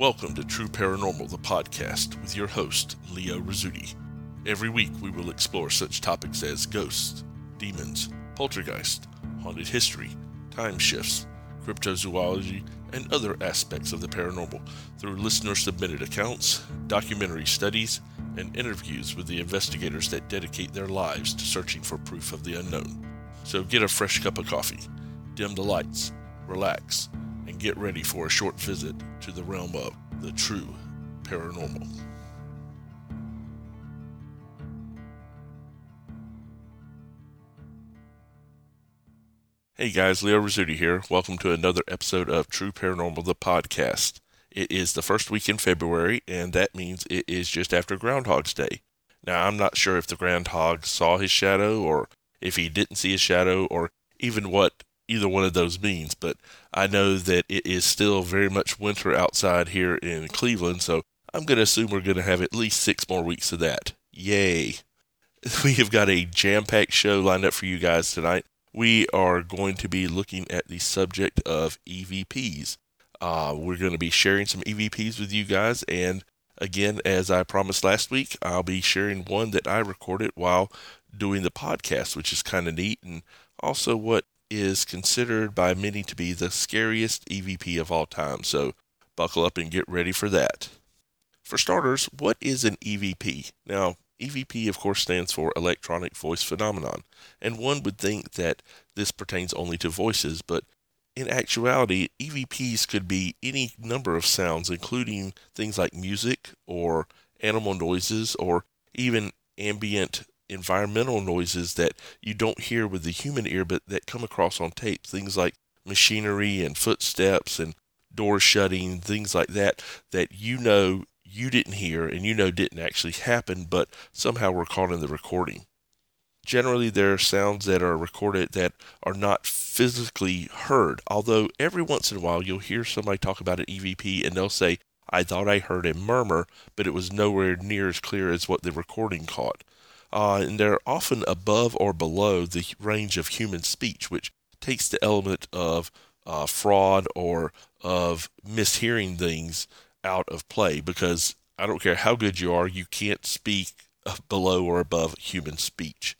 Welcome to True Paranormal, the podcast, with your host, Leo Rizzuti. Every week we will explore such topics as ghosts, demons, poltergeist, haunted history, time shifts, cryptozoology, and other aspects of the paranormal through listener submitted accounts, documentary studies, and interviews with the investigators that dedicate their lives to searching for proof of the unknown. So get a fresh cup of coffee, dim the lights, relax, get ready for a short visit to the realm of the true paranormal. Hey guys, Leo Rizzuti here. Welcome to another episode of True Paranormal, the podcast. It is the first week in February, and that means it is just after Groundhog's Day. Now, I'm not sure if the groundhog saw his shadow, or if he didn't see his shadow, or even what either one of those means, but I know that it is still very much winter outside here in Cleveland, so I'm going to assume we're going to have at least six more weeks of that. Yay! We have got a jam packed show lined up for you guys tonight. We are going to be looking at the subject of EVPs. Uh, we're going to be sharing some EVPs with you guys, and again, as I promised last week, I'll be sharing one that I recorded while doing the podcast, which is kind of neat, and also what is considered by many to be the scariest EVP of all time, so buckle up and get ready for that. For starters, what is an EVP? Now, EVP, of course, stands for Electronic Voice Phenomenon, and one would think that this pertains only to voices, but in actuality, EVPs could be any number of sounds, including things like music or animal noises or even ambient environmental noises that you don't hear with the human ear but that come across on tape. Things like machinery and footsteps and doors shutting, things like that, that you know you didn't hear and you know didn't actually happen, but somehow were caught in the recording. Generally, there are sounds that are recorded that are not physically heard, although every once in a while you'll hear somebody talk about an EVP and they'll say, I thought I heard a murmur, but it was nowhere near as clear as what the recording caught uh, and they're often above or below the range of human speech, which takes the element of uh, fraud or of mishearing things out of play because I don't care how good you are, you can't speak below or above human speech.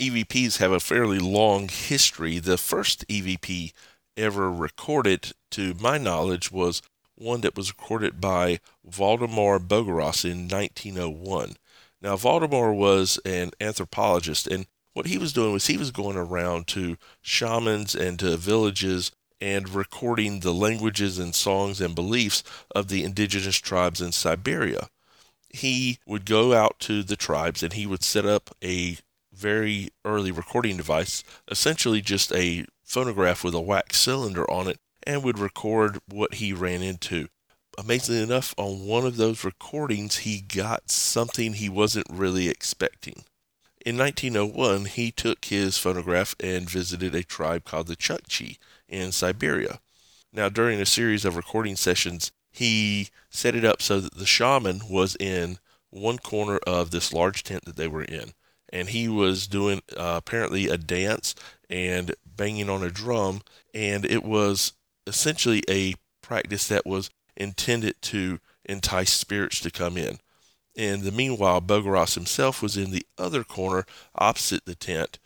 EVPs have a fairly long history. The first EVP ever recorded, to my knowledge, was one that was recorded by Waldemar Bogoras in 1901. Now, Waldemar was an anthropologist, and what he was doing was he was going around to shamans and to villages and recording the languages and songs and beliefs of the indigenous tribes in Siberia. He would go out to the tribes and he would set up a very early recording device, essentially just a phonograph with a wax cylinder on it, and would record what he ran into amazingly enough, on one of those recordings, he got something he wasn't really expecting. In 1901, he took his phonograph and visited a tribe called the Chukchi in Siberia. Now, during a series of recording sessions, he set it up so that the shaman was in one corner of this large tent that they were in. And he was doing uh, apparently a dance and banging on a drum. And it was essentially a practice that was intended to entice spirits to come in. In the meanwhile, Bogoras himself was in the other corner opposite the tent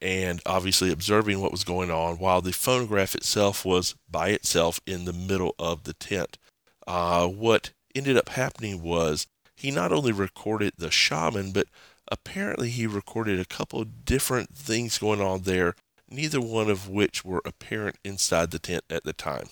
and obviously observing what was going on while the phonograph itself was by itself in the middle of the tent. Uh, what ended up happening was he not only recorded the shaman, but apparently he recorded a couple different things going on there, neither one of which were apparent inside the tent at the time.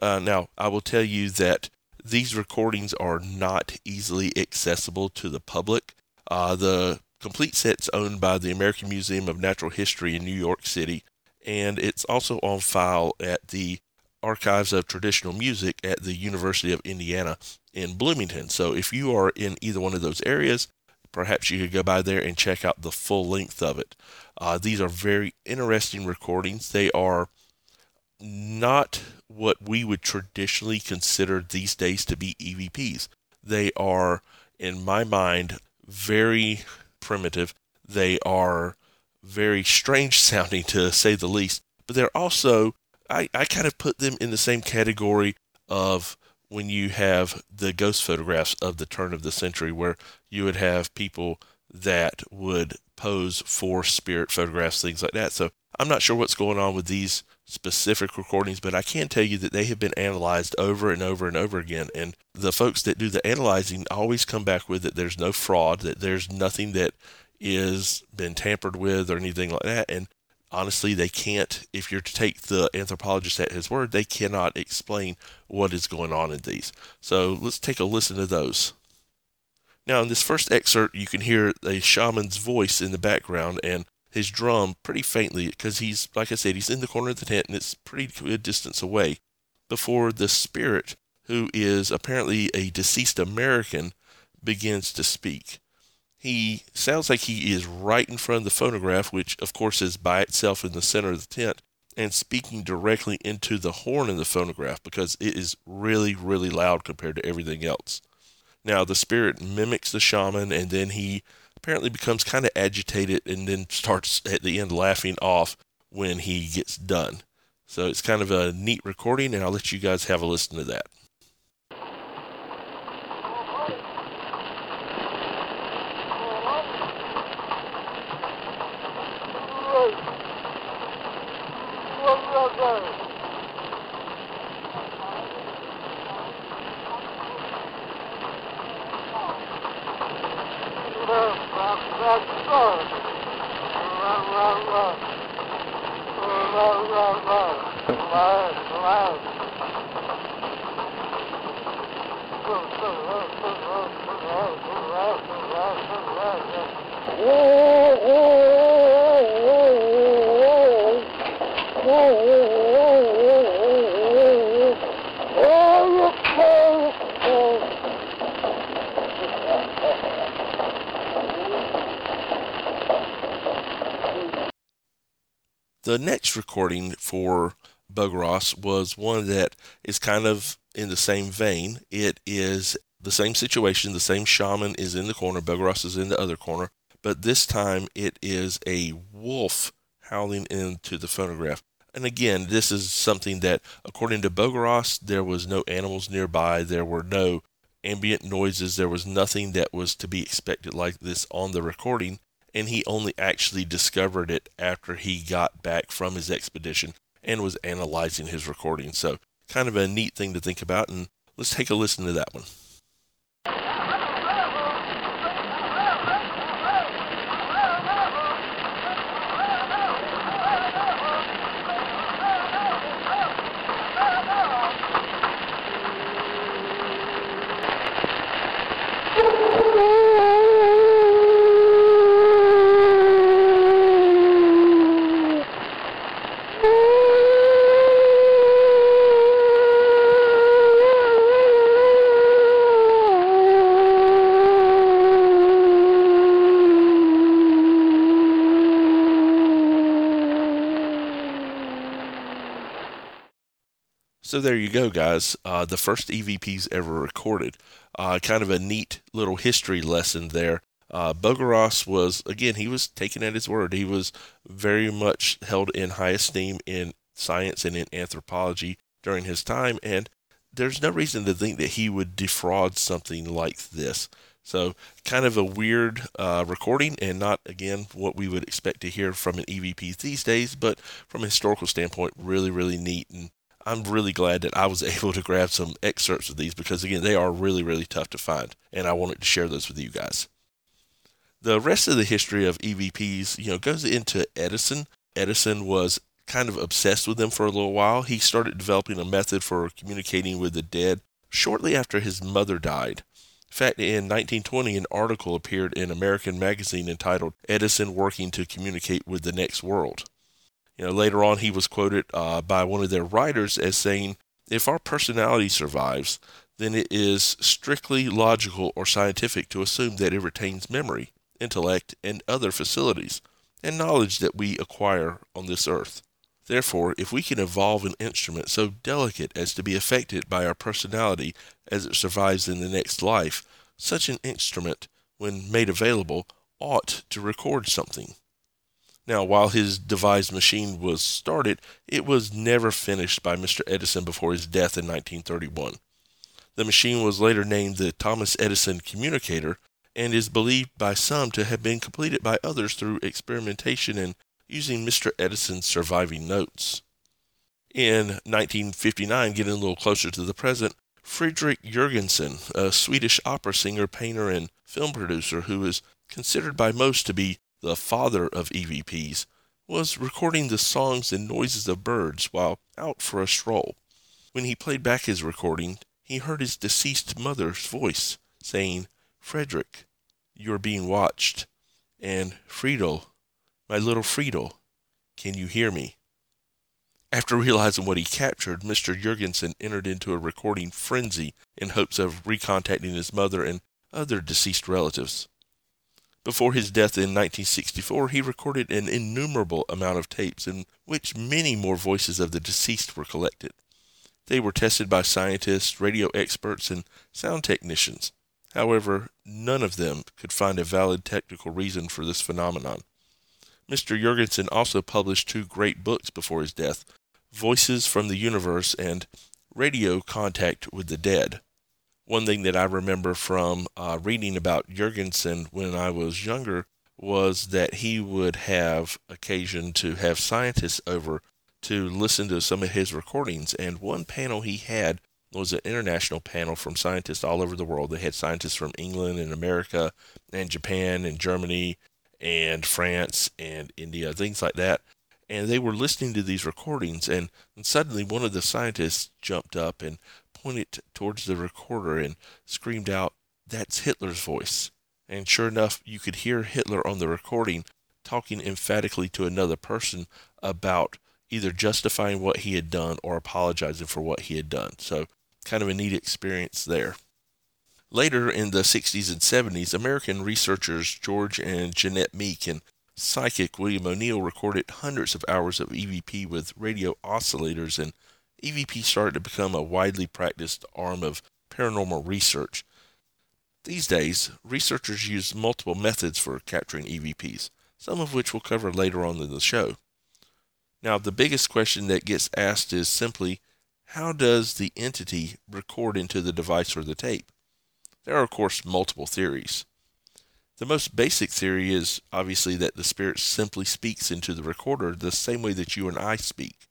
Uh, now, I will tell you that these recordings are not easily accessible to the public. Uh, the complete set's owned by the American Museum of Natural History in New York City, and it's also on file at the Archives of Traditional Music at the University of Indiana in Bloomington. So if you are in either one of those areas, perhaps you could go by there and check out the full length of it. Uh, these are very interesting recordings. They are not what we would traditionally consider these days to be EVPs. They are, in my mind, very primitive. They are very strange sounding to say the least, but they're also, I, I kind of put them in the same category of when you have the ghost photographs of the turn of the century, where you would have people that would pose for spirit photographs, things like that. So I'm not sure what's going on with these specific recordings, but I can tell you that they have been analyzed over and over and over again. And the folks that do the analyzing always come back with that there's no fraud, that there's nothing that is been tampered with or anything like that. And honestly, they can't, if you're to take the anthropologist at his word, they cannot explain what is going on in these. So let's take a listen to those. Now, in this first excerpt, you can hear a shaman's voice in the background and his drum pretty faintly because he's, like I said, he's in the corner of the tent and it's pretty good distance away before the spirit, who is apparently a deceased American, begins to speak. He sounds like he is right in front of the phonograph, which of course is by itself in the center of the tent, and speaking directly into the horn of the phonograph because it is really, really loud compared to everything else. Now, the spirit mimics the shaman, and then he apparently becomes kind of agitated and then starts at the end laughing off when he gets done. So it's kind of a neat recording, and I'll let you guys have a listen to that. Recording for Bogoras was one that is kind of in the same vein. It is the same situation. The same shaman is in the corner. Bogoras is in the other corner. But this time it is a wolf howling into the phonograph. And again, this is something that, according to Bogoras, there was no animals nearby. There were no ambient noises. There was nothing that was to be expected like this on the recording and he only actually discovered it after he got back from his expedition and was analyzing his recordings. So, kind of a neat thing to think about, and let's take a listen to that one. So there you go, guys. Uh, the first EVPs ever recorded. Uh, kind of a neat little history lesson there. Uh, Bogoras was, again, he was taken at his word. He was very much held in high esteem in science and in anthropology during his time, and there's no reason to think that he would defraud something like this. So, kind of a weird uh, recording, and not again what we would expect to hear from an EVP these days, but from a historical standpoint, really, really neat. And I'm really glad that I was able to grab some excerpts of these because, again, they are really, really tough to find, and I wanted to share those with you guys. The rest of the history of EVPs, you know, goes into Edison. Edison was kind of obsessed with them for a little while. He started developing a method for communicating with the dead shortly after his mother died. In fact, in 1920, an article appeared in American Magazine entitled Edison Working to Communicate with the Next World. You know, later on, he was quoted uh, by one of their writers as saying, "If our personality survives, then it is strictly logical or scientific to assume that it retains memory, intellect, and other facilities, and knowledge that we acquire on this earth." Therefore, if we can evolve an instrument so delicate as to be affected by our personality as it survives in the next life, such an instrument, when made available, ought to record something. Now, while his devised machine was started, it was never finished by Mr. Edison before his death in 1931. The machine was later named the Thomas Edison Communicator and is believed by some to have been completed by others through experimentation and using Mr. Edison's surviving notes. In 1959, getting a little closer to the present, Fredrik Jurgensen, a Swedish opera singer, painter, and film producer who is considered by most to be the father of EVPs, was recording the songs and noises of birds while out for a stroll. When he played back his recording, he heard his deceased mother's voice saying, Frederick, you are being watched. And Friedel, my little Friedel, can you hear me? After realizing what he captured, Mr. Jurgensen entered into a recording frenzy in hopes of recontacting his mother and other deceased relatives. Before his death in 1964, he recorded an innumerable amount of tapes in which many more voices of the deceased were collected. They were tested by scientists, radio experts, and sound technicians. However, none of them could find a valid technical reason for this phenomenon. Mr. Jurgensen also published two great books before his death Voices from the Universe and Radio Contact with the Dead. One thing that I remember from uh, reading about Jurgensen when I was younger was that he would have occasion to have scientists over to listen to some of his recordings. And one panel he had was an international panel from scientists all over the world. They had scientists from England and America and Japan and Germany and France and India, things like that. And they were listening to these recordings, and, and suddenly one of the scientists jumped up and pointed towards the recorder and screamed out, That's Hitler's voice. And sure enough, you could hear Hitler on the recording talking emphatically to another person about either justifying what he had done or apologizing for what he had done. So, kind of a neat experience there. Later in the 60s and 70s, American researchers George and Jeanette Meek and psychic William O'Neill recorded hundreds of hours of EVP with radio oscillators, and EVP started to become a widely practiced arm of paranormal research. These days, researchers use multiple methods for capturing EVPs, some of which we'll cover later on in the show. Now, the biggest question that gets asked is simply how does the entity record into the device or the tape? There are, of course, multiple theories. The most basic theory is obviously that the spirit simply speaks into the recorder the same way that you and I speak.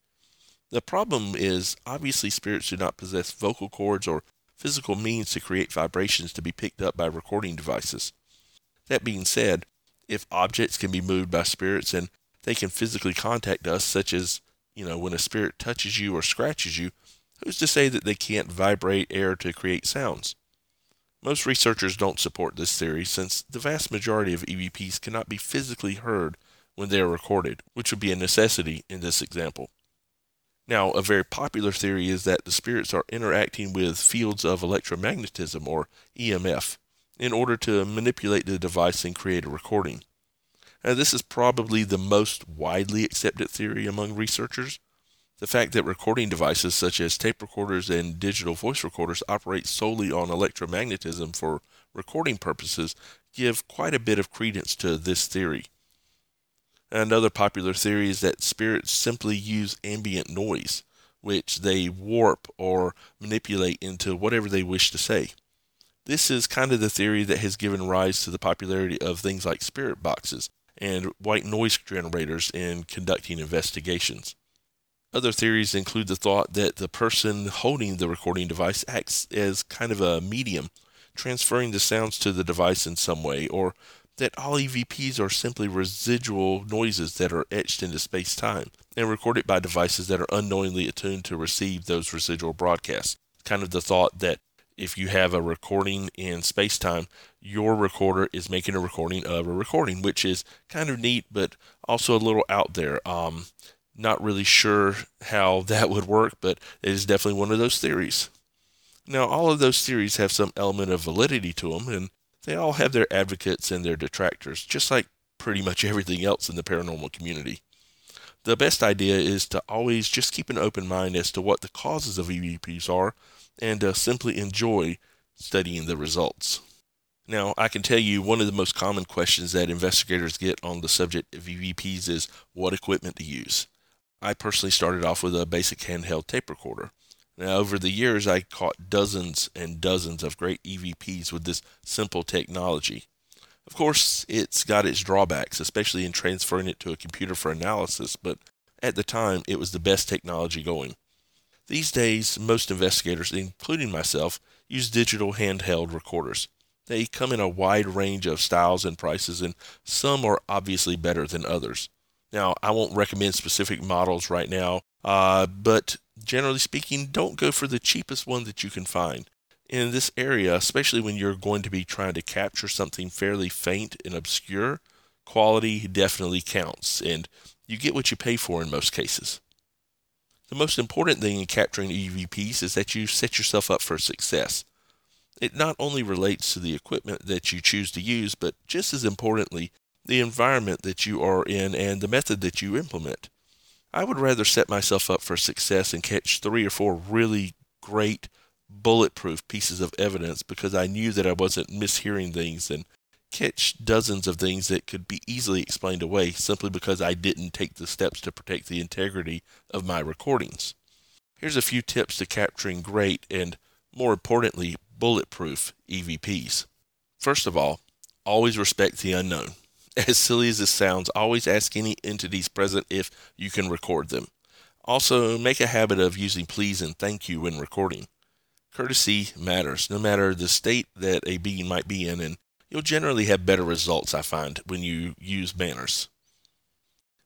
The problem is, obviously, spirits do not possess vocal cords or physical means to create vibrations to be picked up by recording devices. That being said, if objects can be moved by spirits and they can physically contact us, such as, you know, when a spirit touches you or scratches you, who's to say that they can't vibrate air to create sounds? Most researchers don't support this theory since the vast majority of EVPs cannot be physically heard when they are recorded, which would be a necessity in this example. Now, a very popular theory is that the spirits are interacting with fields of electromagnetism or EMF in order to manipulate the device and create a recording. Now, this is probably the most widely accepted theory among researchers. The fact that recording devices such as tape recorders and digital voice recorders operate solely on electromagnetism for recording purposes give quite a bit of credence to this theory. Another popular theory is that spirits simply use ambient noise, which they warp or manipulate into whatever they wish to say. This is kind of the theory that has given rise to the popularity of things like spirit boxes, and white noise generators in conducting investigations. Other theories include the thought that the person holding the recording device acts as kind of a medium, transferring the sounds to the device in some way, or that all EVPs are simply residual noises that are etched into space time and recorded by devices that are unknowingly attuned to receive those residual broadcasts. Kind of the thought that if you have a recording in space time, your recorder is making a recording of a recording, which is kind of neat, but also a little out there. Um, not really sure how that would work, but it is definitely one of those theories. Now, all of those theories have some element of validity to them, and they all have their advocates and their detractors, just like pretty much everything else in the paranormal community. The best idea is to always just keep an open mind as to what the causes of EVPs are and uh, simply enjoy studying the results. Now, I can tell you one of the most common questions that investigators get on the subject of EVPs is what equipment to use. I personally started off with a basic handheld tape recorder. Now, over the years, I caught dozens and dozens of great EVPs with this simple technology. Of course, it's got its drawbacks, especially in transferring it to a computer for analysis, but at the time, it was the best technology going. These days, most investigators, including myself, use digital handheld recorders. They come in a wide range of styles and prices, and some are obviously better than others. Now, I won't recommend specific models right now, uh, but generally speaking, don't go for the cheapest one that you can find. In this area, especially when you're going to be trying to capture something fairly faint and obscure, quality definitely counts, and you get what you pay for in most cases. The most important thing in capturing EVPs is that you set yourself up for success. It not only relates to the equipment that you choose to use, but just as importantly, the environment that you are in and the method that you implement. I would rather set myself up for success and catch three or four really great, bulletproof pieces of evidence because I knew that I wasn't mishearing things than catch dozens of things that could be easily explained away simply because I didn't take the steps to protect the integrity of my recordings. Here's a few tips to capturing great and, more importantly, bulletproof EVPs. First of all, always respect the unknown. As silly as this sounds, always ask any entities present if you can record them. Also, make a habit of using please and thank you when recording. Courtesy matters, no matter the state that a being might be in, and you'll generally have better results, I find, when you use manners.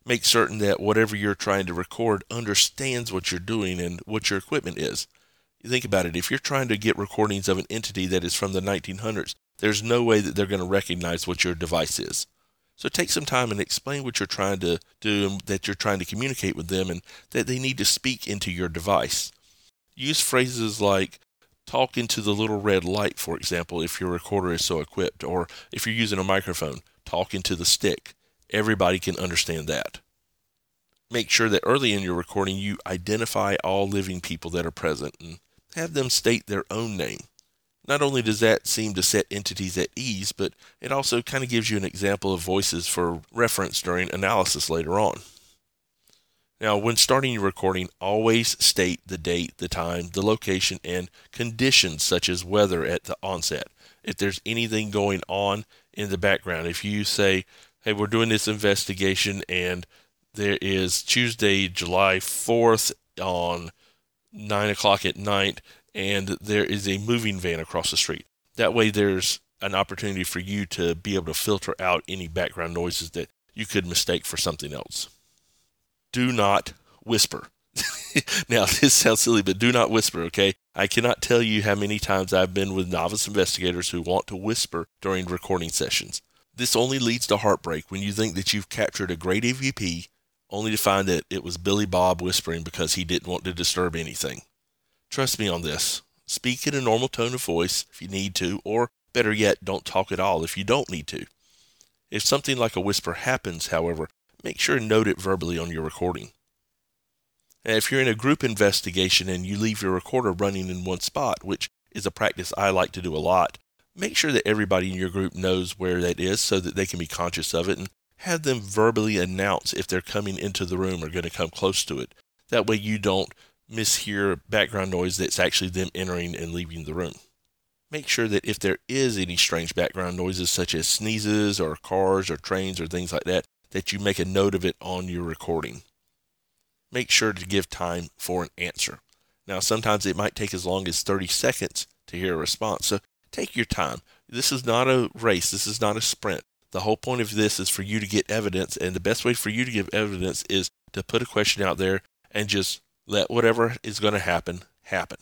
Make certain that whatever you're trying to record understands what you're doing and what your equipment is. You think about it, if you're trying to get recordings of an entity that is from the 1900s, there's no way that they're going to recognize what your device is. So take some time and explain what you're trying to do and that you're trying to communicate with them and that they need to speak into your device. Use phrases like talk into the little red light, for example, if your recorder is so equipped, or if you're using a microphone, talk into the stick. Everybody can understand that. Make sure that early in your recording you identify all living people that are present and have them state their own name. Not only does that seem to set entities at ease, but it also kind of gives you an example of voices for reference during analysis later on. Now, when starting your recording, always state the date, the time, the location, and conditions such as weather at the onset. If there's anything going on in the background, if you say, hey, we're doing this investigation and there is Tuesday, July 4th on 9 o'clock at night, and there is a moving van across the street. That way, there's an opportunity for you to be able to filter out any background noises that you could mistake for something else. Do not whisper. now, this sounds silly, but do not whisper, okay? I cannot tell you how many times I've been with novice investigators who want to whisper during recording sessions. This only leads to heartbreak when you think that you've captured a great EVP only to find that it was Billy Bob whispering because he didn't want to disturb anything. Trust me on this. Speak in a normal tone of voice if you need to, or better yet, don't talk at all if you don't need to. If something like a whisper happens, however, make sure and note it verbally on your recording. And if you're in a group investigation and you leave your recorder running in one spot, which is a practice I like to do a lot, make sure that everybody in your group knows where that is so that they can be conscious of it and have them verbally announce if they're coming into the room or going to come close to it. That way you don't mishear background noise that's actually them entering and leaving the room. Make sure that if there is any strange background noises, such as sneezes or cars or trains or things like that, that you make a note of it on your recording. Make sure to give time for an answer. Now, sometimes it might take as long as 30 seconds to hear a response, so take your time. This is not a race, this is not a sprint. The whole point of this is for you to get evidence, and the best way for you to give evidence is to put a question out there and just let whatever is going to happen happen.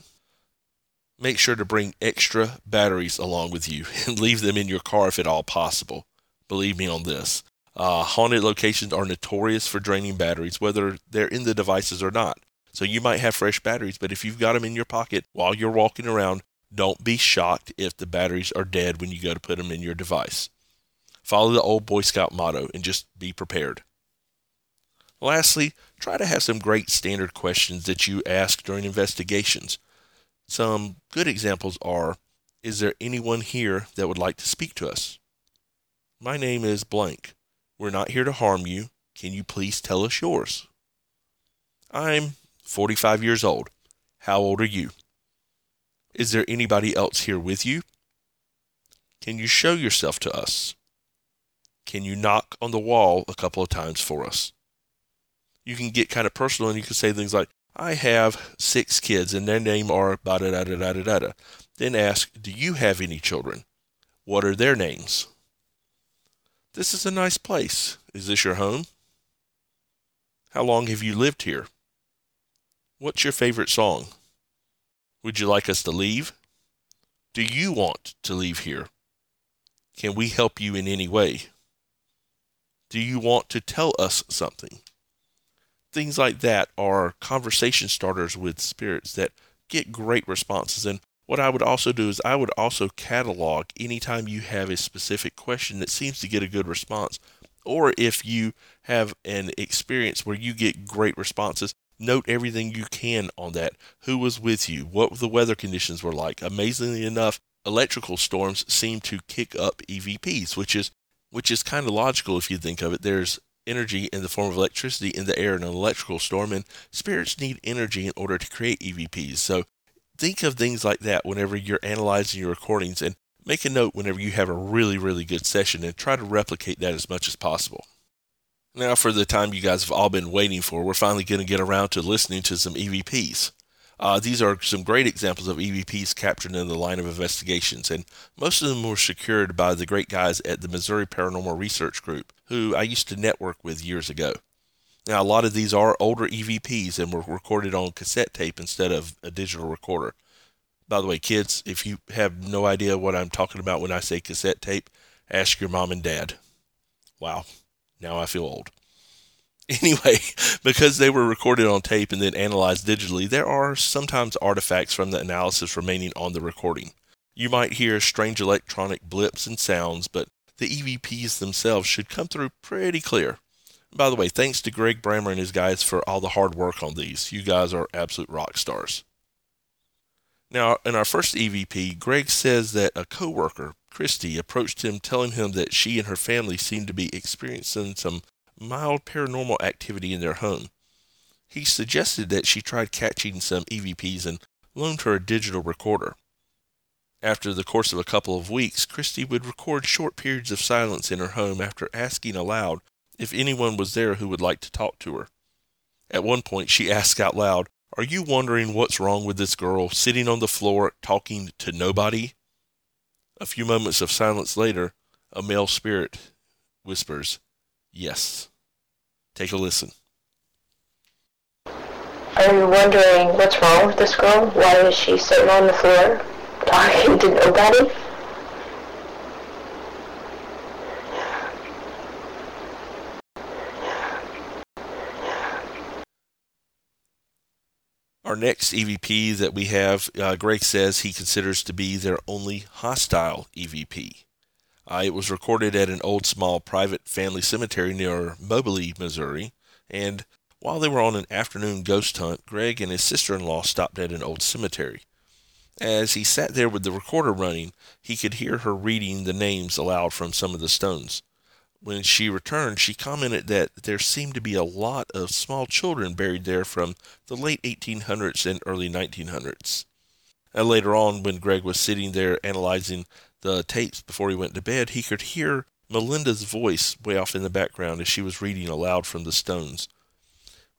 Make sure to bring extra batteries along with you and leave them in your car if at all possible. Believe me on this. Uh, haunted locations are notorious for draining batteries, whether they're in the devices or not. So you might have fresh batteries, but if you've got them in your pocket while you're walking around, don't be shocked if the batteries are dead when you go to put them in your device. Follow the old Boy Scout motto and just be prepared. Lastly, try to have some great standard questions that you ask during investigations. Some good examples are Is there anyone here that would like to speak to us? My name is blank. We're not here to harm you. Can you please tell us yours? I'm 45 years old. How old are you? Is there anybody else here with you? Can you show yourself to us? Can you knock on the wall a couple of times for us? You can get kind of personal and you can say things like, I have six kids and their name are da da da da da da. Then ask, Do you have any children? What are their names? This is a nice place. Is this your home? How long have you lived here? What's your favorite song? Would you like us to leave? Do you want to leave here? Can we help you in any way? Do you want to tell us something? Things like that are conversation starters with spirits that get great responses. And what I would also do is I would also catalog anytime you have a specific question that seems to get a good response, or if you have an experience where you get great responses, note everything you can on that. Who was with you? What the weather conditions were like? Amazingly enough, electrical storms seem to kick up EVPs, which is which is kind of logical if you think of it. There's energy in the form of electricity in the air in an electrical storm, and spirits need energy in order to create EVPs. So think of things like that whenever you're analyzing your recordings and make a note whenever you have a really, really good session and try to replicate that as much as possible. Now, for the time you guys have all been waiting for, we're finally going to get around to listening to some EVPs. Uh, these are some great examples of EVPs captured in the line of investigations, and most of them were secured by the great guys at the Missouri Paranormal Research Group, who I used to network with years ago. Now, a lot of these are older EVPs and were recorded on cassette tape instead of a digital recorder. By the way, kids, if you have no idea what I'm talking about when I say cassette tape, ask your mom and dad. Wow. Now I feel old. Anyway, because they were recorded on tape and then analyzed digitally, there are sometimes artifacts from the analysis remaining on the recording. You might hear strange electronic blips and sounds, but the EVPs themselves should come through pretty clear. By the way, thanks to Greg Brammer and his guys for all the hard work on these. You guys are absolute rock stars. Now, in our first EVP, Greg says that a coworker Christy approached him telling him that she and her family seemed to be experiencing some mild paranormal activity in their home. He suggested that she tried catching some EVPs and loaned her a digital recorder. After the course of a couple of weeks, Christy would record short periods of silence in her home after asking aloud if anyone was there who would like to talk to her. At one point, she asked out loud, Are you wondering what's wrong with this girl sitting on the floor talking to nobody? A few moments of silence later, a male spirit whispers, Yes. Take a listen. Are you wondering what's wrong with this girl? Why is she sitting on the floor talking to nobody? Our next EVP that we have, uh, Greg says he considers to be their only hostile EVP. Uh, it was recorded at an old small private family cemetery near Moberly, Missouri, and while they were on an afternoon ghost hunt, Greg and his sister in law stopped at an old cemetery. As he sat there with the recorder running, he could hear her reading the names aloud from some of the stones when she returned, she commented that there seemed to be a lot of small children buried there from the late 1800s and early 1900s. And later on, when Greg was sitting there analyzing the tapes before he went to bed, he could hear Melinda's voice way off in the background as she was reading aloud from the stones.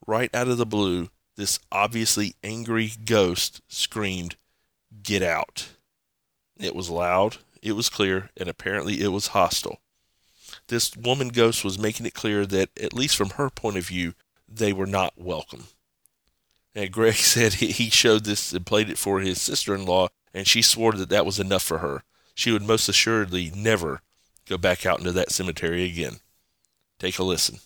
Right out of the blue, this obviously angry ghost screamed, Get out! It was loud, it was clear, and apparently it was hostile this woman ghost was making it clear that, at least from her point of view, they were not welcome. And Greg said he showed this and played it for his sister in law, and she swore that that was enough for her. She would most assuredly never go back out into that cemetery again. Take a listen.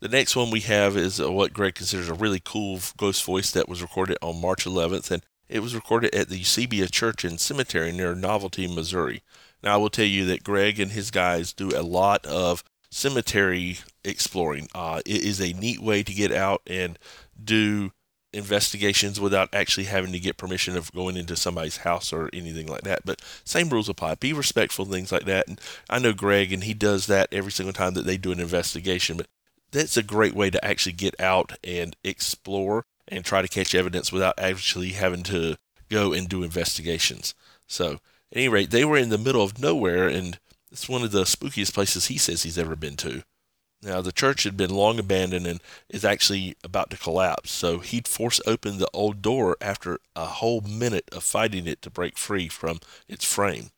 The next one we have is what Greg considers a really cool ghost voice that was recorded on March 11th, and it was recorded at the Eusebia Church and Cemetery near Novelty, Missouri. Now, I will tell you that Greg and his guys do a lot of cemetery exploring. Uh, it is a neat way to get out and do investigations without actually having to get permission of going into somebody's house or anything like that. But same rules apply. Be respectful, things like that. And I know Greg, and he does that every single time that they do an investigation. But that's a great way to actually get out and explore and try to catch evidence without actually having to go and do investigations. So, at any rate, they were in the middle of nowhere, and it's one of the spookiest places he says he's ever been to. Now, the church had been long abandoned and is actually about to collapse, so he'd force open the old door after a whole minute of fighting it to break free from its frame.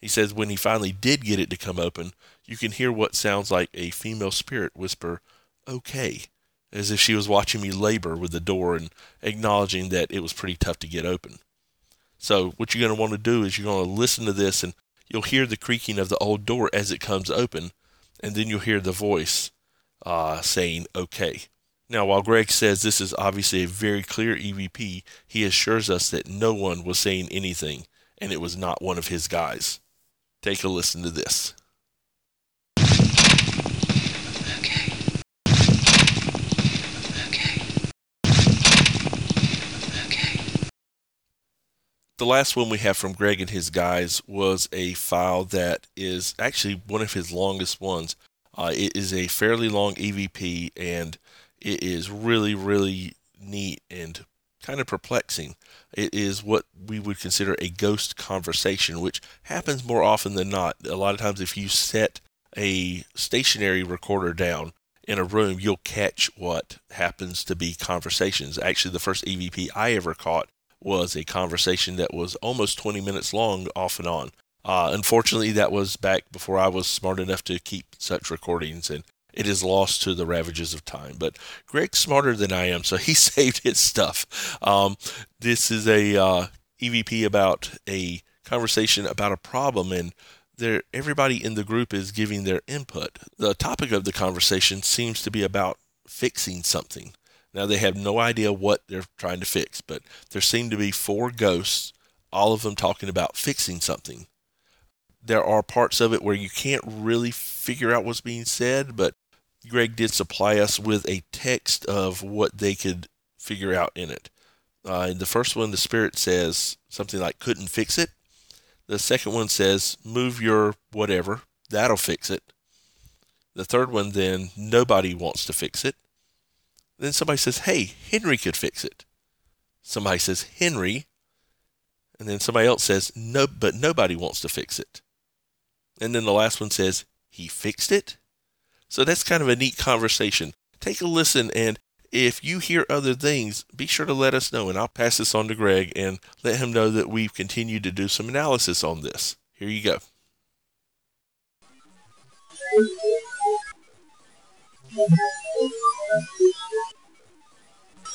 He says when he finally did get it to come open, you can hear what sounds like a female spirit whisper, okay, as if she was watching me labor with the door and acknowledging that it was pretty tough to get open. So, what you're going to want to do is you're going to listen to this and you'll hear the creaking of the old door as it comes open and then you'll hear the voice uh, saying, okay. Now, while Greg says this is obviously a very clear EVP, he assures us that no one was saying anything, and it was not one of his guys. Take a listen to this. The last one we have from Greg and his guys was a file that is actually one of his longest ones. Uh, it is a fairly long EVP and it is really, really neat and kind of perplexing. It is what we would consider a ghost conversation, which happens more often than not. A lot of times, if you set a stationary recorder down in a room, you'll catch what happens to be conversations. Actually, the first EVP I ever caught was a conversation that was almost 20 minutes long off and on. Uh, unfortunately, that was back before I was smart enough to keep such recordings, and it is lost to the ravages of time. But Greg's smarter than I am, so he saved his stuff. Um, this is a uh, EVP about a conversation about a problem, and there everybody in the group is giving their input. The topic of the conversation seems to be about fixing something. Now they have no idea what they're trying to fix, but there seem to be four ghosts, all of them talking about fixing something there are parts of it where you can't really figure out what's being said, but Greg did supply us with a text of what they could figure out in it. Uh, in the first one, the Spirit says something like, couldn't fix it. The second one says, move your whatever, that'll fix it. The third one, then, nobody wants to fix it. Then somebody says, hey, Henry could fix it. Somebody says, Henry. And then somebody else says, no, but nobody wants to fix it. And then the last one says, he fixed it. So that's kind of a neat conversation. Take a listen, and if you hear other things, be sure to let us know, and I'll pass this on to Greg and let him know that we've continued to do some analysis on this. Here you go.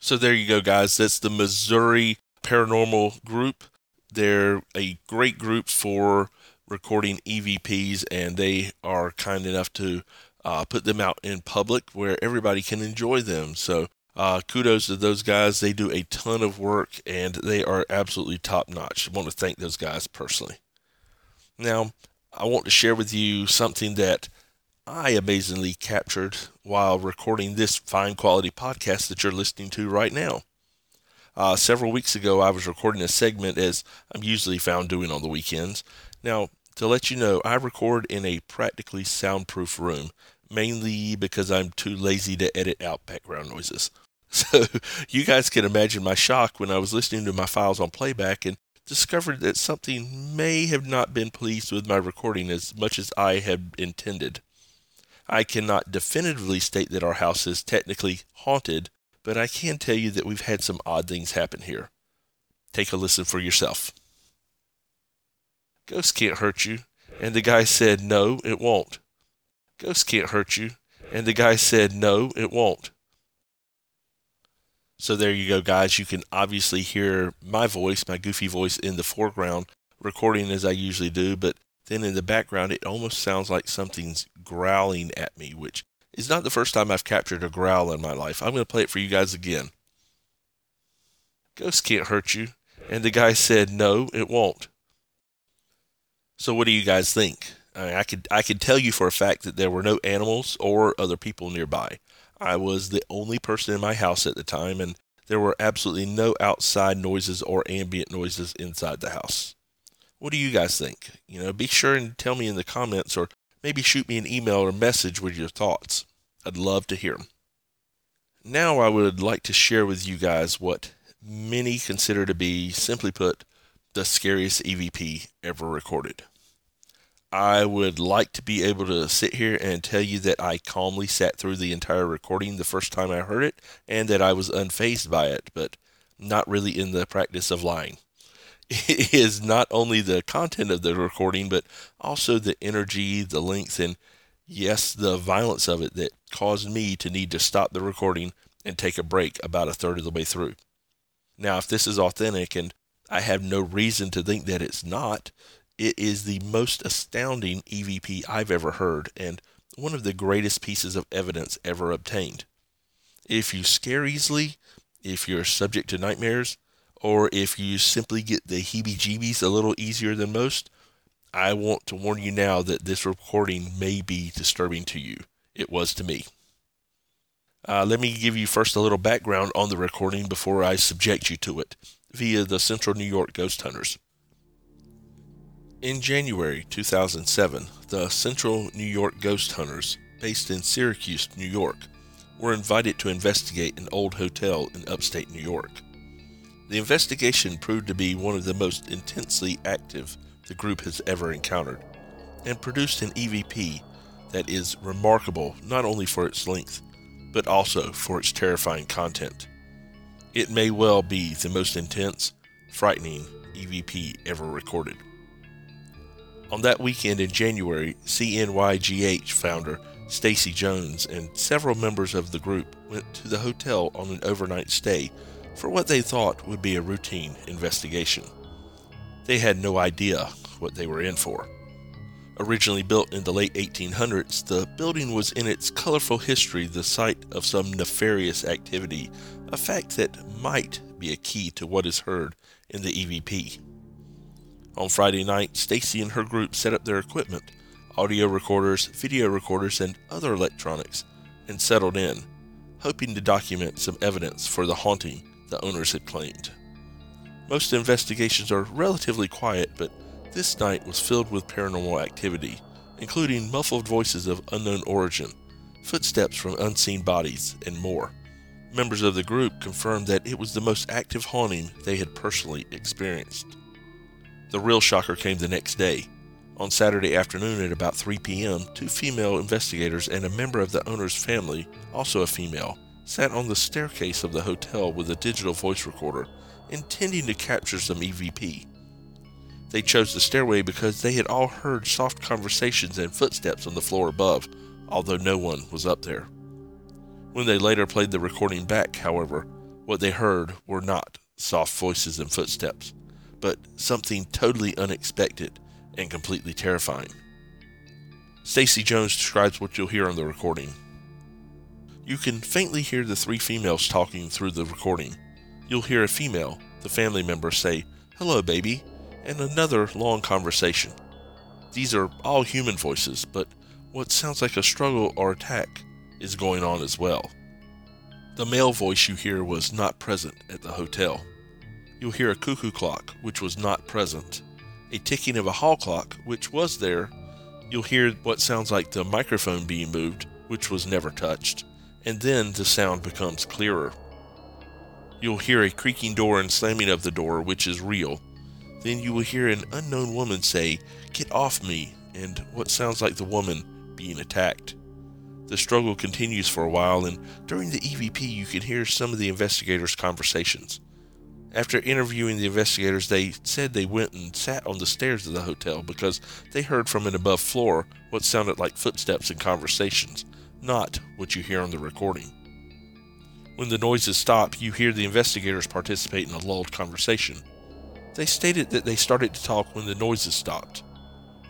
So there you go, guys. That's the Missouri Paranormal Group. They're a great group for recording EVPs, and they are kind enough to uh, put them out in public where everybody can enjoy them. So uh, kudos to those guys. They do a ton of work, and they are absolutely top notch. I want to thank those guys personally. Now, I want to share with you something that I amazingly captured while recording this fine quality podcast that you're listening to right now. Uh, several weeks ago, I was recording a segment as I'm usually found doing on the weekends. Now, to let you know, I record in a practically soundproof room, mainly because I'm too lazy to edit out background noises. So you guys can imagine my shock when I was listening to my files on playback and discovered that something may have not been pleased with my recording as much as I had intended. I cannot definitively state that our house is technically haunted, but I can tell you that we've had some odd things happen here. Take a listen for yourself. Ghosts can't hurt you. And the guy said, No, it won't. Ghosts can't hurt you. And the guy said, No, it won't. So there you go, guys. You can obviously hear my voice, my goofy voice, in the foreground, recording as I usually do, but then in the background, it almost sounds like something's growling at me, which is not the first time I've captured a growl in my life. I'm going to play it for you guys again. Ghosts can't hurt you. And the guy said, No, it won't. So what do you guys think? I, mean, I could I could tell you for a fact that there were no animals or other people nearby. I was the only person in my house at the time, and there were absolutely no outside noises or ambient noises inside the house. What do you guys think? You know, be sure and tell me in the comments or maybe shoot me an email or message with your thoughts. I'd love to hear them. Now I would like to share with you guys what many consider to be, simply put, the scariest EVP ever recorded. I would like to be able to sit here and tell you that I calmly sat through the entire recording the first time I heard it and that I was unfazed by it, but not really in the practice of lying. It is not only the content of the recording, but also the energy, the length, and yes, the violence of it that caused me to need to stop the recording and take a break about a third of the way through. Now, if this is authentic, and I have no reason to think that it's not, it is the most astounding EVP I've ever heard and one of the greatest pieces of evidence ever obtained. If you scare easily, if you're subject to nightmares, or if you simply get the heebie jeebies a little easier than most, I want to warn you now that this recording may be disturbing to you. It was to me. Uh, let me give you first a little background on the recording before I subject you to it via the Central New York Ghost Hunters. In January 2007, the Central New York Ghost Hunters, based in Syracuse, New York, were invited to investigate an old hotel in upstate New York. The investigation proved to be one of the most intensely active the group has ever encountered, and produced an EVP that is remarkable not only for its length, but also for its terrifying content. It may well be the most intense, frightening EVP ever recorded. On that weekend in January, CNYGH founder Stacy Jones and several members of the group went to the hotel on an overnight stay for what they thought would be a routine investigation. They had no idea what they were in for. Originally built in the late 1800s, the building was in its colorful history the site of some nefarious activity, a fact that might be a key to what is heard in the EVP. On Friday night, Stacy and her group set up their equipment, audio recorders, video recorders, and other electronics, and settled in, hoping to document some evidence for the haunting the owners had claimed. Most investigations are relatively quiet, but this night was filled with paranormal activity, including muffled voices of unknown origin, footsteps from unseen bodies, and more. Members of the group confirmed that it was the most active haunting they had personally experienced. The real shocker came the next day. On Saturday afternoon at about 3 p.m., two female investigators and a member of the owner's family, also a female, sat on the staircase of the hotel with a digital voice recorder intending to capture some EVP. They chose the stairway because they had all heard soft conversations and footsteps on the floor above, although no one was up there. When they later played the recording back, however, what they heard were not soft voices and footsteps, but something totally unexpected and completely terrifying. Stacy Jones describes what you'll hear on the recording. You can faintly hear the three females talking through the recording you'll hear a female, the family member, say, Hello, baby, and another long conversation. These are all human voices, but what sounds like a struggle or attack is going on as well. The male voice you hear was not present at the hotel. You'll hear a cuckoo clock, which was not present, a ticking of a hall clock, which was there. You'll hear what sounds like the microphone being moved, which was never touched, and then the sound becomes clearer. You'll hear a creaking door and slamming of the door, which is real. Then you will hear an unknown woman say, Get off me, and what sounds like the woman being attacked. The struggle continues for a while, and during the EVP, you can hear some of the investigators' conversations. After interviewing the investigators, they said they went and sat on the stairs of the hotel because they heard from an above floor what sounded like footsteps and conversations, not what you hear on the recording. When the noises stop, you hear the investigators participate in a lulled conversation. They stated that they started to talk when the noises stopped.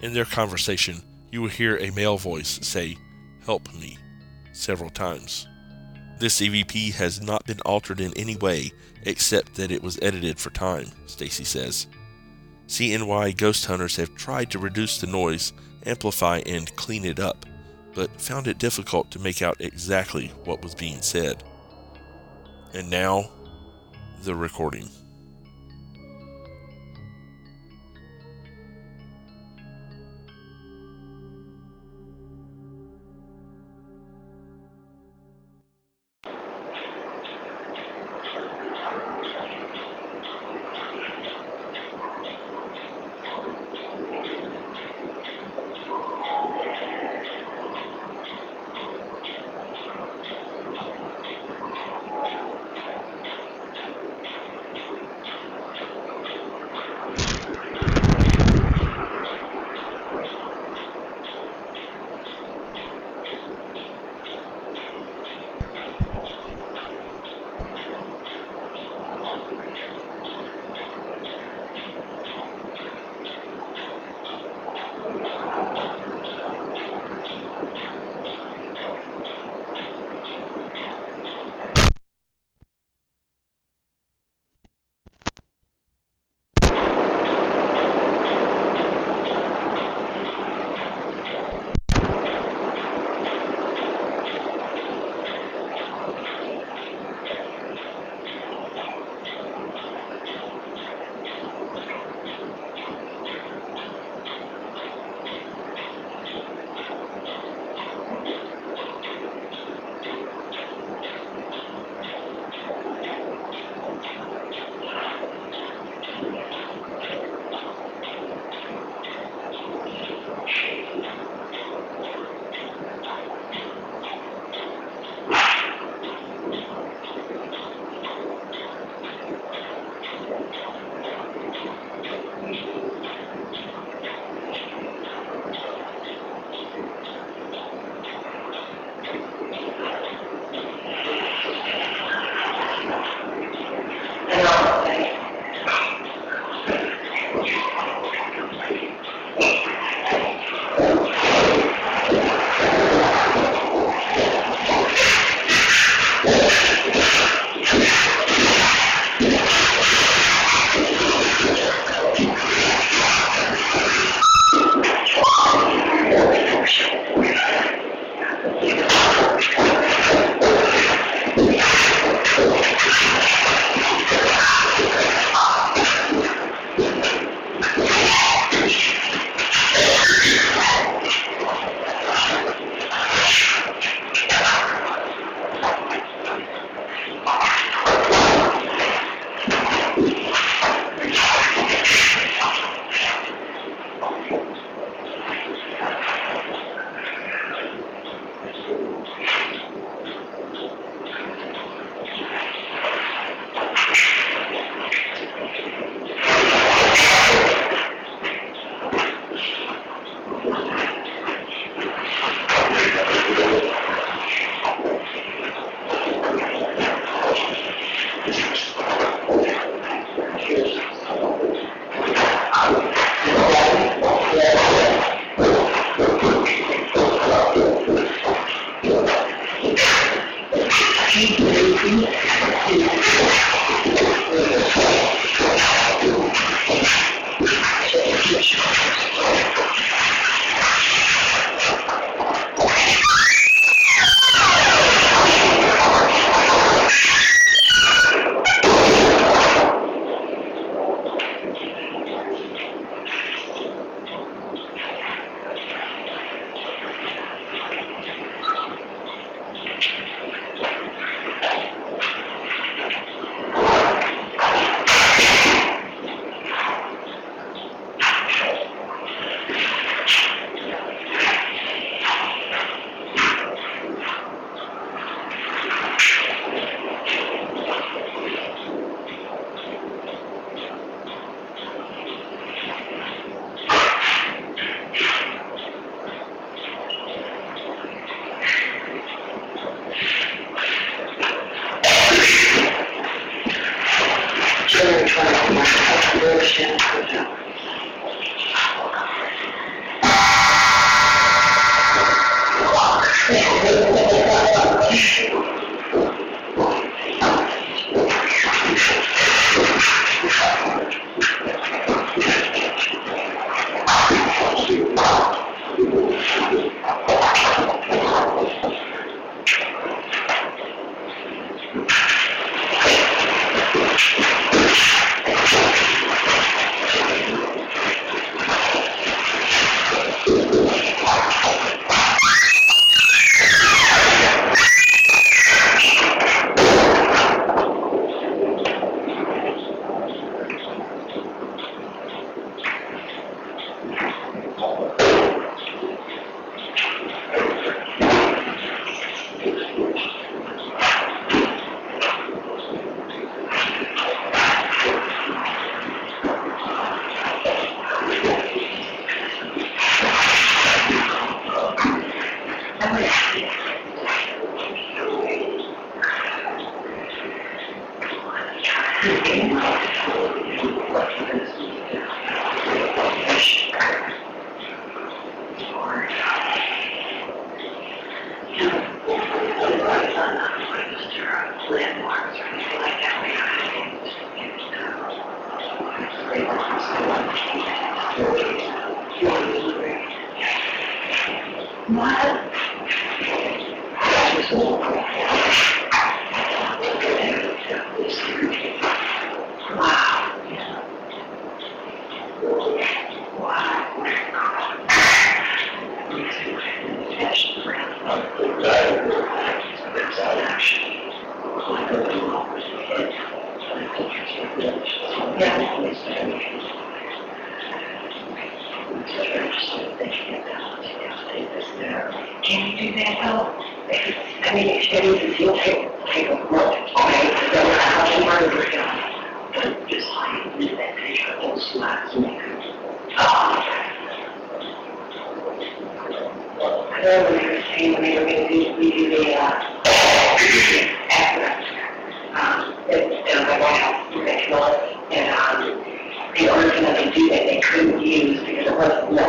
In their conversation, you will hear a male voice say, Help me, several times. This EVP has not been altered in any way except that it was edited for time, Stacy says. CNY ghost hunters have tried to reduce the noise, amplify, and clean it up, but found it difficult to make out exactly what was being said. And now, the recording. question. Yeah.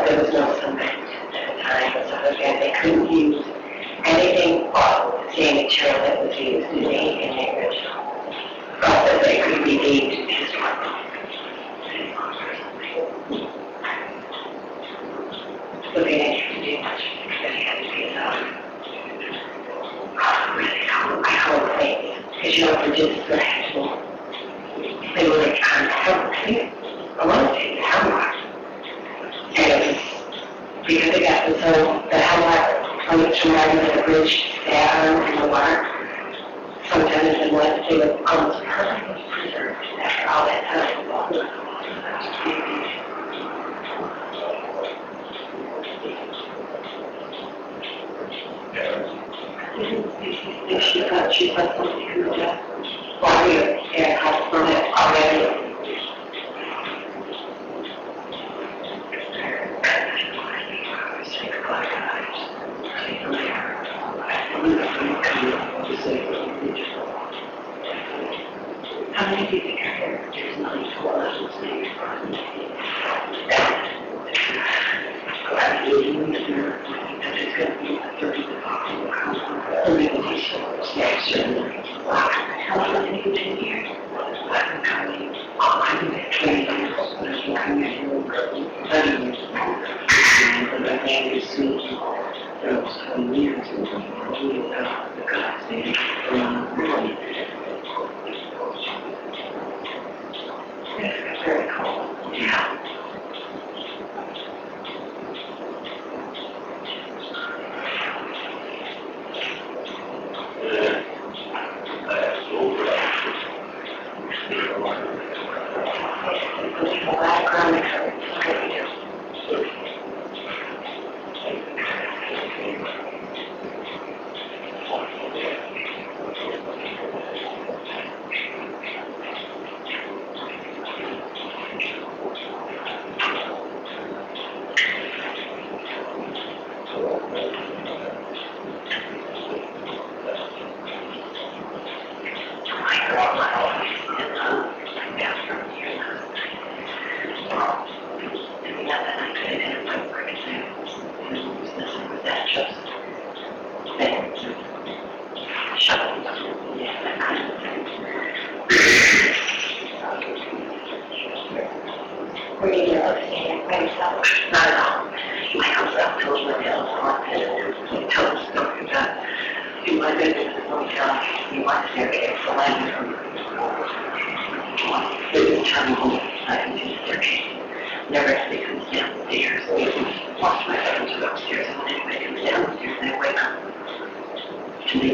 she received the gods around the world.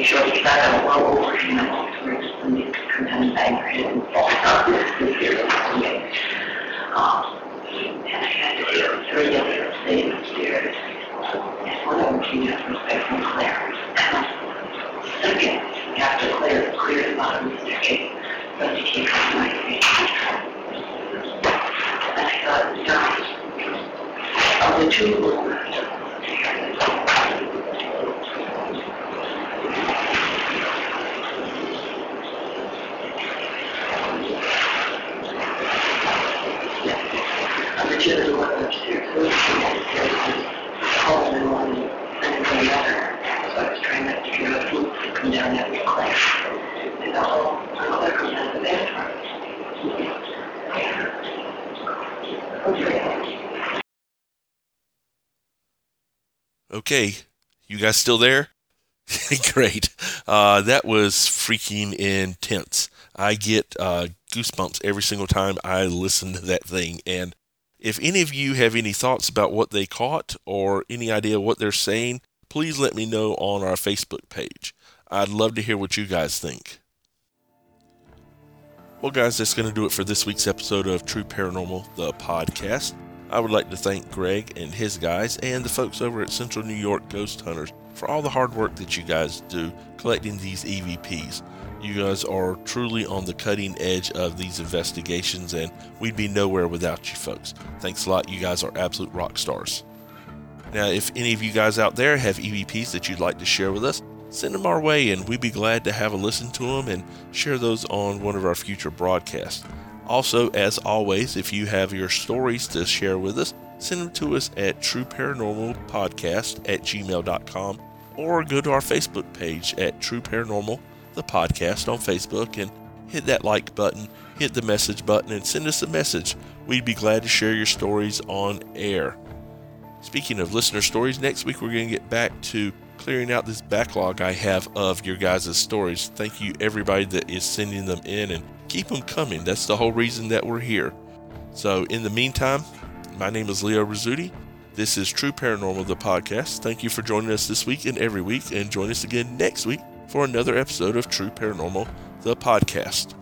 Sure I don't roll over in my own rooms and you come down and fall down and me. Um, and I had to do three of them upstairs. And one of them came from space from Claire. Second, after Claire cleared the bottom of the staircase, she came from my face. And I thought done. Of the two of the called in one and. So I was trying not to the food come down that. And the whole, of. Okay, you guys still there? Great. Uh, that was freaking intense. I get uh, goosebumps every single time I listen to that thing. And if any of you have any thoughts about what they caught or any idea what they're saying, please let me know on our Facebook page. I'd love to hear what you guys think. Well, guys, that's going to do it for this week's episode of True Paranormal, the podcast. I would like to thank Greg and his guys and the folks over at Central New York Ghost Hunters for all the hard work that you guys do collecting these EVPs. You guys are truly on the cutting edge of these investigations, and we'd be nowhere without you folks. Thanks a lot. You guys are absolute rock stars. Now, if any of you guys out there have EVPs that you'd like to share with us, send them our way, and we'd be glad to have a listen to them and share those on one of our future broadcasts. Also, as always, if you have your stories to share with us, send them to us at trueparanormalpodcast at gmail.com or go to our Facebook page at True Paranormal, the podcast on Facebook, and hit that like button, hit the message button, and send us a message. We'd be glad to share your stories on air. Speaking of listener stories, next week we're going to get back to clearing out this backlog I have of your guys' stories. Thank you, everybody that is sending them in, and keep them coming. That's the whole reason that we're here. So, in the meantime, my name is Leo Rizzuti. This is True Paranormal, the podcast. Thank you for joining us this week and every week, and join us again next week for another episode of True Paranormal, the podcast.